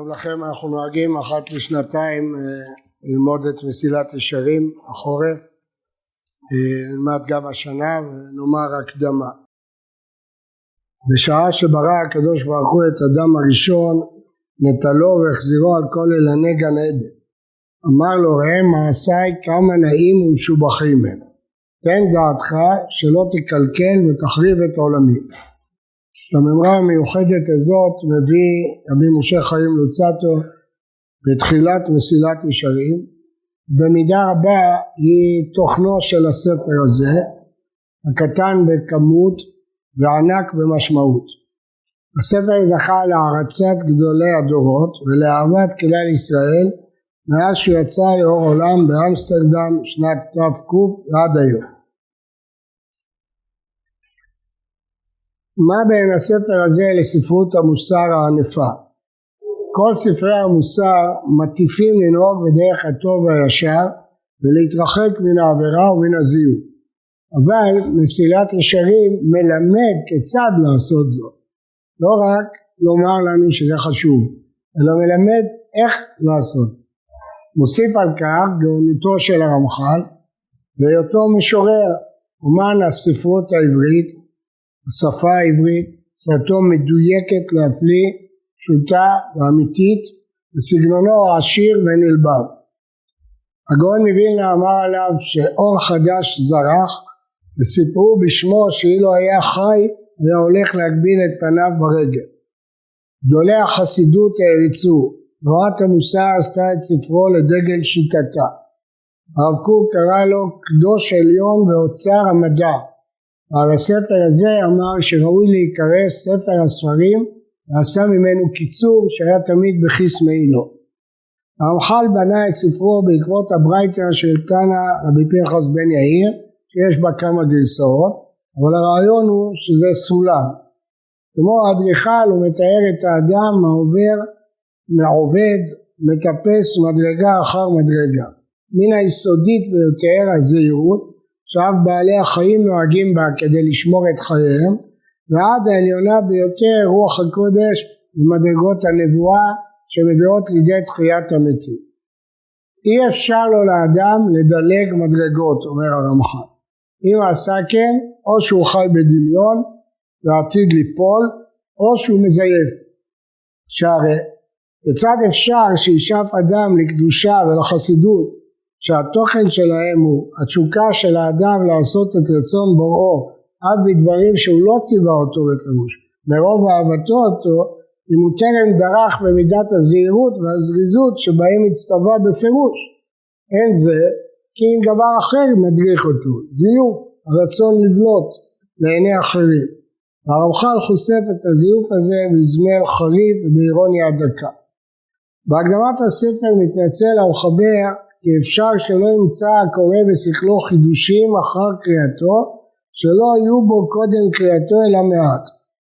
שלום לכם, אנחנו נוהגים אחת לשנתיים אה, ללמוד את מסילת ישרים, החורף, אה, נלמד גם השנה ונאמר הקדמה. בשעה שברא הקדוש ברוך הוא את אדם הראשון, נטלו והחזירו על כל אילני גן עדן. אמר לו ראם מעשיי כמה נעים ומשובחים הם. תן דעתך שלא תקלקל ותחריב את עולמי. בממרה המיוחדת הזאת מביא רבי משה חיים לוצטו בתחילת מסילת ישרים. במידה רבה היא תוכנו של הספר הזה הקטן בכמות וענק במשמעות. הספר זכה להערצת גדולי הדורות ולאהבת כלל ישראל מאז שהוא יצא לאור עולם באמסטרדם שנת תק ועד היום מה בין הספר הזה לספרות המוסר הענפה? כל ספרי המוסר מטיפים לנהוג בדרך הטוב והישר ולהתרחק מן העבירה ומן הזיוף. אבל מסילת ישרים מלמד כיצד לעשות זאת. לא רק לומר לנו שזה חשוב אלא מלמד איך לעשות. מוסיף על כך גאונותו של הרמח"ל והיותו משורר אומן הספרות העברית השפה העברית, שפתו מדויקת להפליא, פשוטה ואמיתית, וסגנונו עשיר ונלבב. הגאון מווילנה אמר עליו שאור חדש זרח וסיפרו בשמו שאילו היה חי היה הולך להגביל את פניו ברגל. גדולי החסידות העריצו, תנועת המוסר עשתה את ספרו לדגל שיטתה. הרב קוק קרא לו קדוש עליון ואוצר המדע על הספר הזה אמר שראוי להיקרא ספר הספרים ועשה ממנו קיצור שהיה תמיד בכיס מעילו. הרמח"ל בנה את ספרו בעקבות הברייתא של תנא רבי פנחס בן יאיר שיש בה כמה גרסאות אבל הרעיון הוא שזה סולם. כמו אדריכל הוא מתאר את האדם העובר מעובד מטפס מדרגה אחר מדרגה. מן היסודית ביותר הזהירות שאף בעלי החיים נוהגים בה כדי לשמור את חייהם ועד העליונה ביותר רוח הקודש ומדרגות הנבואה שמביאות לידי תחיית המתים. אי אפשר לו לאדם לדלג מדרגות אומר הרמח"ל אם עשה כן או שהוא חי בדמיון ועתיד ליפול או שהוא מזייף שהרי כיצד אפשר שישאף אדם לקדושה ולחסידות שהתוכן שלהם הוא התשוקה של האדם לעשות את רצון בוראו עד בדברים שהוא לא ציווה אותו בפירוש. מרוב אהבתו אותו אם הוא טרם דרך במידת הזהירות והזריזות שבהם הצטווה בפירוש. אין זה כי אם דבר אחר מדריך אותו זיוף הרצון לבלוט לעיני אחרים. הרמח"ל חושף את הזיוף הזה בהזמר חריף ובאירוניה דקה. בהקדמת הספר מתנצל המחבר כי אפשר שלא ימצא הקורא בשכלו חידושים אחר קריאתו שלא היו בו קודם קריאתו אלא מעט.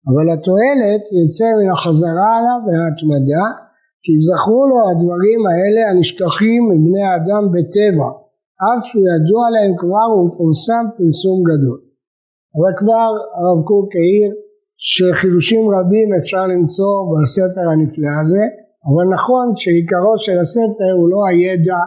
אבל התועלת יצא מן החזרה עליו וההתמדה כי יזכרו לו הדברים האלה הנשכחים מבני האדם בטבע אף שהוא ידוע להם כבר ומפורסם פרסום גדול. אבל כבר הרב קוק העיר שחידושים רבים אפשר למצוא בספר הנפלא הזה אבל נכון שעיקרו של הספר הוא לא הידע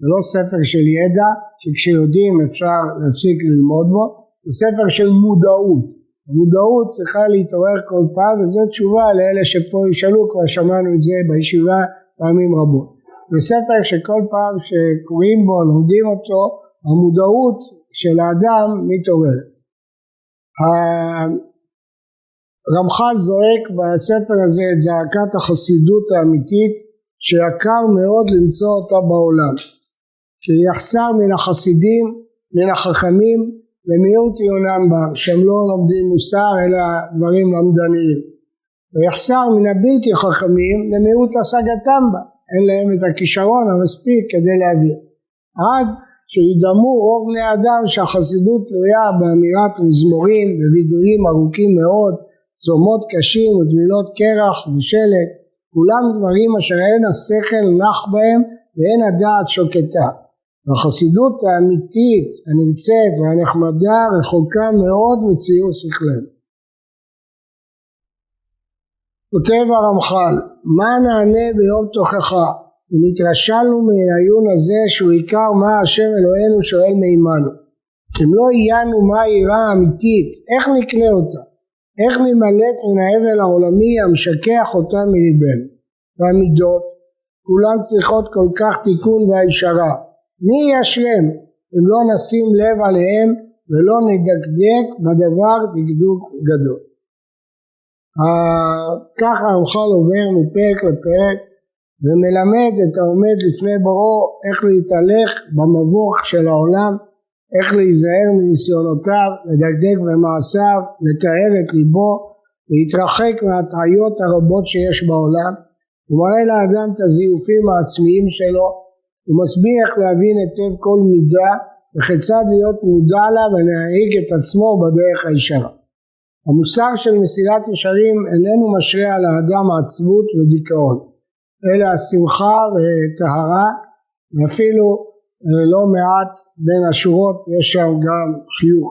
זה לא ספר של ידע שכשיודעים אפשר להפסיק ללמוד בו, זה ספר של מודעות. המודעות צריכה להתעורר כל פעם וזו תשובה לאלה שפה ישאלו, כבר שמענו את זה בישיבה פעמים רבות. זה ספר שכל פעם שקוראים בו, לומדים אותו, המודעות של האדם מתעוררת. הרמח"ל זועק בספר הזה את זעקת החסידות האמיתית שיקר מאוד למצוא אותה בעולם. כי יחסר מן החסידים, מן החכמים, למיעוט עיונם בה, שהם לא לומדים מוסר אלא דברים למדניים. ויחסר מן הבלתי חכמים למיעוט השגתם בה, אין להם את הכישרון המספיק כדי להבין. עד שידמו רוב בני אדם שהחסידות תלויה באמירת מזמורים ווידויים ארוכים מאוד, צומות קשים וטבילות קרח ושלג, כולם דברים אשר אין השכל נח בהם ואין הדעת שוקטה. והחסידות האמיתית הנמצאת והנחמדה רחוקה מאוד מציור שכלנו. כותב הרמח"ל, מה נענה ביום תוכחה? אם התרשלנו מן העיון הזה שהוא עיקר מה השם אלוהינו שואל מעמנו. אם לא עיינו מה היראה האמיתית, איך נקנה אותה? איך נמלט מן האבל העולמי המשכח אותה מליבנו? והמידות, כולן צריכות כל כך תיקון והישרה. מי ישלם אם לא נשים לב עליהם ולא נדקדק בדבר דקדוק גדול. ככה הרמח"ל עובר מפרק לפרק ומלמד את העומד לפני בוראו איך להתהלך במבוך של העולם, איך להיזהר מניסיונותיו, לדקדק במעשיו, לתאר את ליבו, להתרחק מהטעיות הרבות שיש בעולם. הוא מראה לאדם את הזיופים העצמיים שלו, הוא מסביר איך להבין היטב כל מידה וכיצד להיות מודע לה ולהנהיג את עצמו בדרך הישרה. המושג של מסילת ישרים איננו משרה על האדם עצבות ודיכאון, אלא השמחה וטהרה ואפילו אה, לא מעט בין השורות יש שם גם חיוך.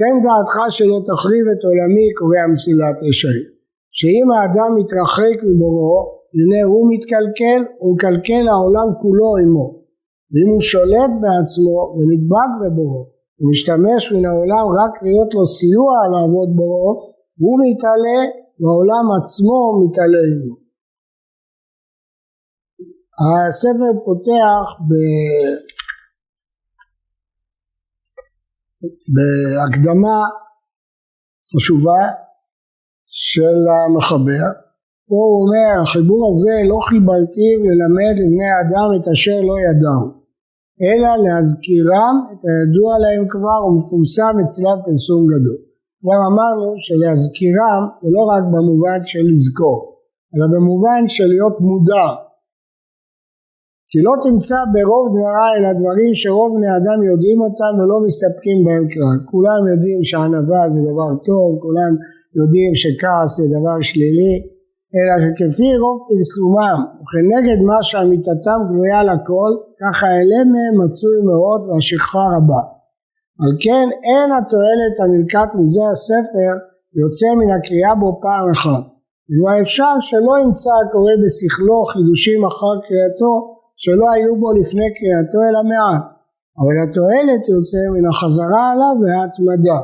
תן דעתך שלא תחריב את עולמי קובע מסילת ישרים, שאם האדם מתרחק מבוראו הנה הוא מתקלקל הוא מקלקל העולם כולו עמו ואם הוא שולט בעצמו ונדבק בבוראו ומשתמש מן העולם רק להיות לו סיוע לעבוד בוראו הוא מתעלה והעולם עצמו מתעלה עמו. הספר פותח ב... בהקדמה חשובה של המחבר פה הוא אומר החיבור הזה לא חיברתי ללמד לבני אדם את אשר לא ידעו אלא להזכירם את הידוע להם כבר ומפורסם אצלם פרסום גדול. כבר אמרנו שלהזכירם זה לא רק במובן של לזכור אלא במובן של להיות מודע כי לא תמצא ברוב דבריי אלא דברים שרוב בני אדם יודעים אותם ולא מסתפקים בהם כלל. כולם יודעים שענווה זה דבר טוב, כולם יודעים שכעס זה דבר שלילי, אלא שכפי רוב פרסומם וכנגד מה שאמיתתם גלויה לכל, ככה אלה מהם מצוי מאוד והשכחה רבה. על כן אין התועלת הנלקט מזה הספר יוצא מן הקריאה בו פעם אחת. וכבר אפשר שלא ימצא הקורא בשכלו חידושים אחר קריאתו שלא היו בו לפני קריאתו אלא מעט, אבל התועלת יוצא מן החזרה עליו וההתמדה.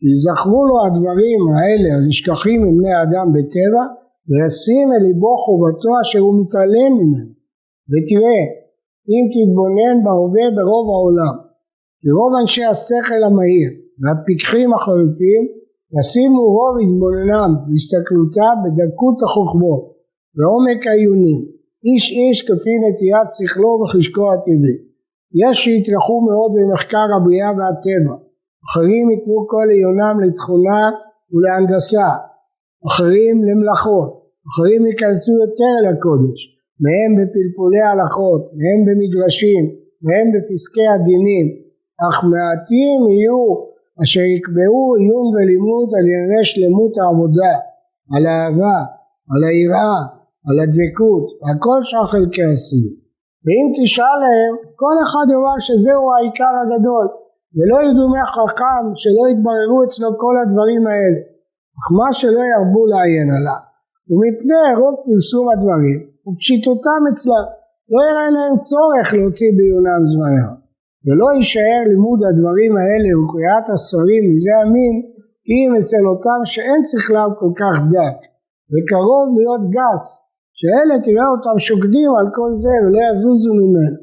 ויזכרו לו הדברים האלה הנשכחים מבני אדם בטבע וישים אל ליבו חובתו אשר הוא מתעלם ממנו. ותראה, אם תתבונן בהווה ברוב העולם, כי רוב אנשי השכל המהיר והפיקחים החריפים ישימו רוב התבוננם והסתכלותם בדקות החוכמות ועומק העיונים, איש איש כפי נטיית שכלו וחשקו הטבעי. יש שיטרחו מאוד במחקר הבריאה והטבע, אחרים ייתנו כל עיונם לתכונה ולהנדסה, אחרים למלאכות, אחרים ייכנסו יותר אל הקודש, מהם בפלפולי הלכות, מהם במדרשים, מהם בפסקי הדינים, אך מעטים יהיו אשר יקבעו עיון ולימוד על ענייני שלמות העבודה, על האהבה, על היראה, על הדבקות, הכל שאר חלקי הסיום. ואם תשאל להם, כל אחד יאמר שזהו העיקר הגדול, ולא ידעו מהחכם שלא יתבררו אצלו כל הדברים האלה. אך מה שלא ירבו לעיין עליו, ומפני רוב פרסום הדברים ופשיטותם אצלם, לא יראה להם צורך להוציא בעיונם זמנם, ולא יישאר לימוד הדברים האלה וקריאת הספרים מזה המין, כי אם אצל אותם שאין שכלם כל כך דק, וקרוב להיות גס, שאלה תראה אותם שוקדים על כל זה ולא יזוזו ממנו,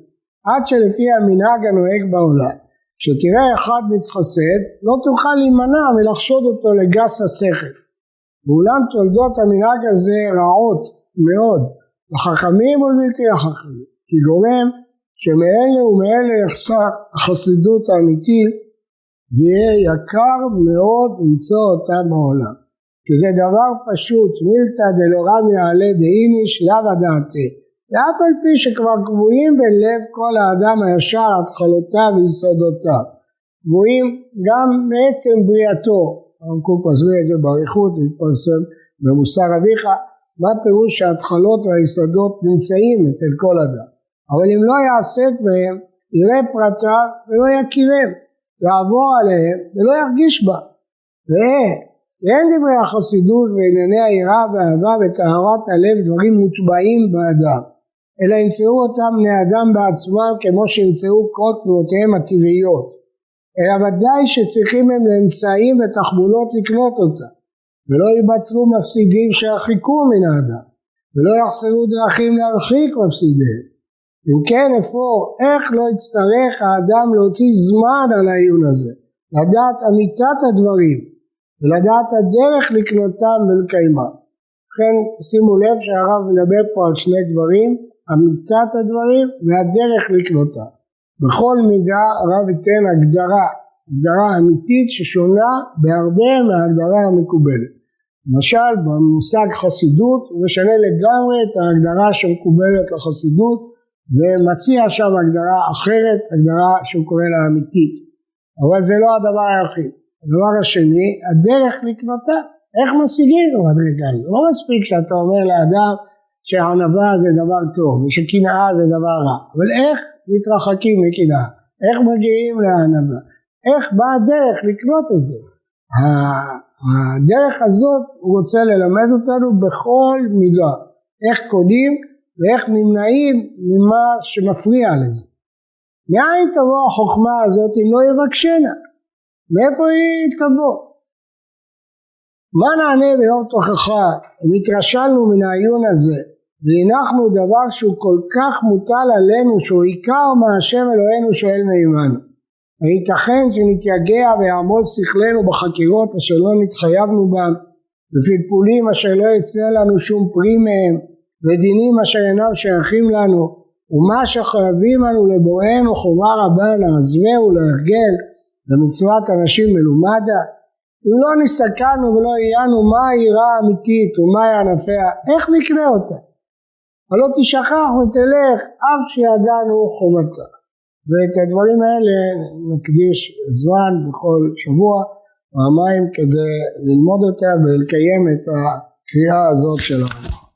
עד שלפי המנהג הנוהג בעולם. כשתראה אחד מתחסד, לא תוכל להימנע מלחשוד אותו לגס השכל. ואולם תולדות המנהג הזה רעות מאוד, לחכמים ולבלתי החכמים, כי גורם שמאלה ומאלה יחסר החסידות האמיתית ויהיה יקר מאוד למצוא אותה בעולם. כי זה דבר פשוט, מילתא דלורם יעלה דאיניש לאו הדעתי. ואף על פי שכבר קבועים בלב כל האדם הישר התחלותיו ויסודותיו, קבועים גם מעצם בריאתו, הרב קוק מסביר את זה באריכות, זה התפרסם במוסר אביך, מה פירוש שההתחלות והיסודות נמצאים אצל כל אדם, אבל אם לא יעסק בהם, יראה פרטיו ולא יכירם, יעבור עליהם ולא ירגיש בה. ראה, ואין דברי החסידות וענייני היראה והאהבה וטהרת הלב דברים מוטבעים באדם, אלא ימצאו אותם בני אדם בעצמם כמו שימצאו כל תנועותיהם הטבעיות, אלא ודאי שצריכים הם לאמצעים ותחבולות לקנות אותם, ולא ייבצרו מפסידים שירחיקו מן האדם, ולא יחסרו דרכים להרחיק מפסידיהם. אם כן אפוא, איך לא יצטרך האדם להוציא זמן על העיון הזה, לדעת אמיתת הדברים, ולדעת הדרך לקנותם ולקיימם. לכן שימו לב שהרב מדבר פה על שני דברים, אמיתת הדברים והדרך לקנותם. בכל מידה הרב ייתן הגדרה, הגדרה אמיתית ששונה בהרבה מההגדרה המקובלת. למשל במושג חסידות הוא משנה לגמרי את ההגדרה שמקובלת לחסידות ומציע שם הגדרה אחרת, הגדרה שהוא קורא לה אמיתית. אבל זה לא הדבר היחיד. הדבר השני, הדרך לקנותה. איך משיגים את המדרגה הזאת? לא מספיק שאתה אומר לאדם שענווה זה דבר טוב ושקנאה זה דבר רע, אבל איך מתרחקים מקנאה? איך מגיעים לענווה? איך באה הדרך לקנות את זה? הדרך הזאת הוא רוצה ללמד אותנו בכל מידה, איך קונים ואיך נמנעים ממה שמפריע לזה. מאין תבוא החוכמה הזאת אם לא יבקשנה? מאיפה היא תבוא? מה נענה ביום תוכחה? אם התרשלנו מן העיון הזה והנחנו דבר שהוא כל כך מוטל עלינו שהוא עיקר מה השם אלוהינו שואל מעמנו הייתכן שנתייגע ויעמוד שכלנו בחקירות אשר לא נתחייבנו בם בפלפולים אשר לא יצא לנו שום פרי מהם ודינים אשר אינם שייכים לנו ומה שחייבים לנו לבואנו חובה רבה לעזבהו להרגל במצוות אנשים מלומדה לא נסתכלנו ולא עיינו מה היראה האמיתית ומה ענפיה. איך נקנה אותה? הלא תשכח ותלך אף שידענו חובתה. ואת הדברים האלה נקדיש זמן בכל שבוע פעמיים כדי ללמוד אותה ולקיים את הקריאה הזאת של ההלכה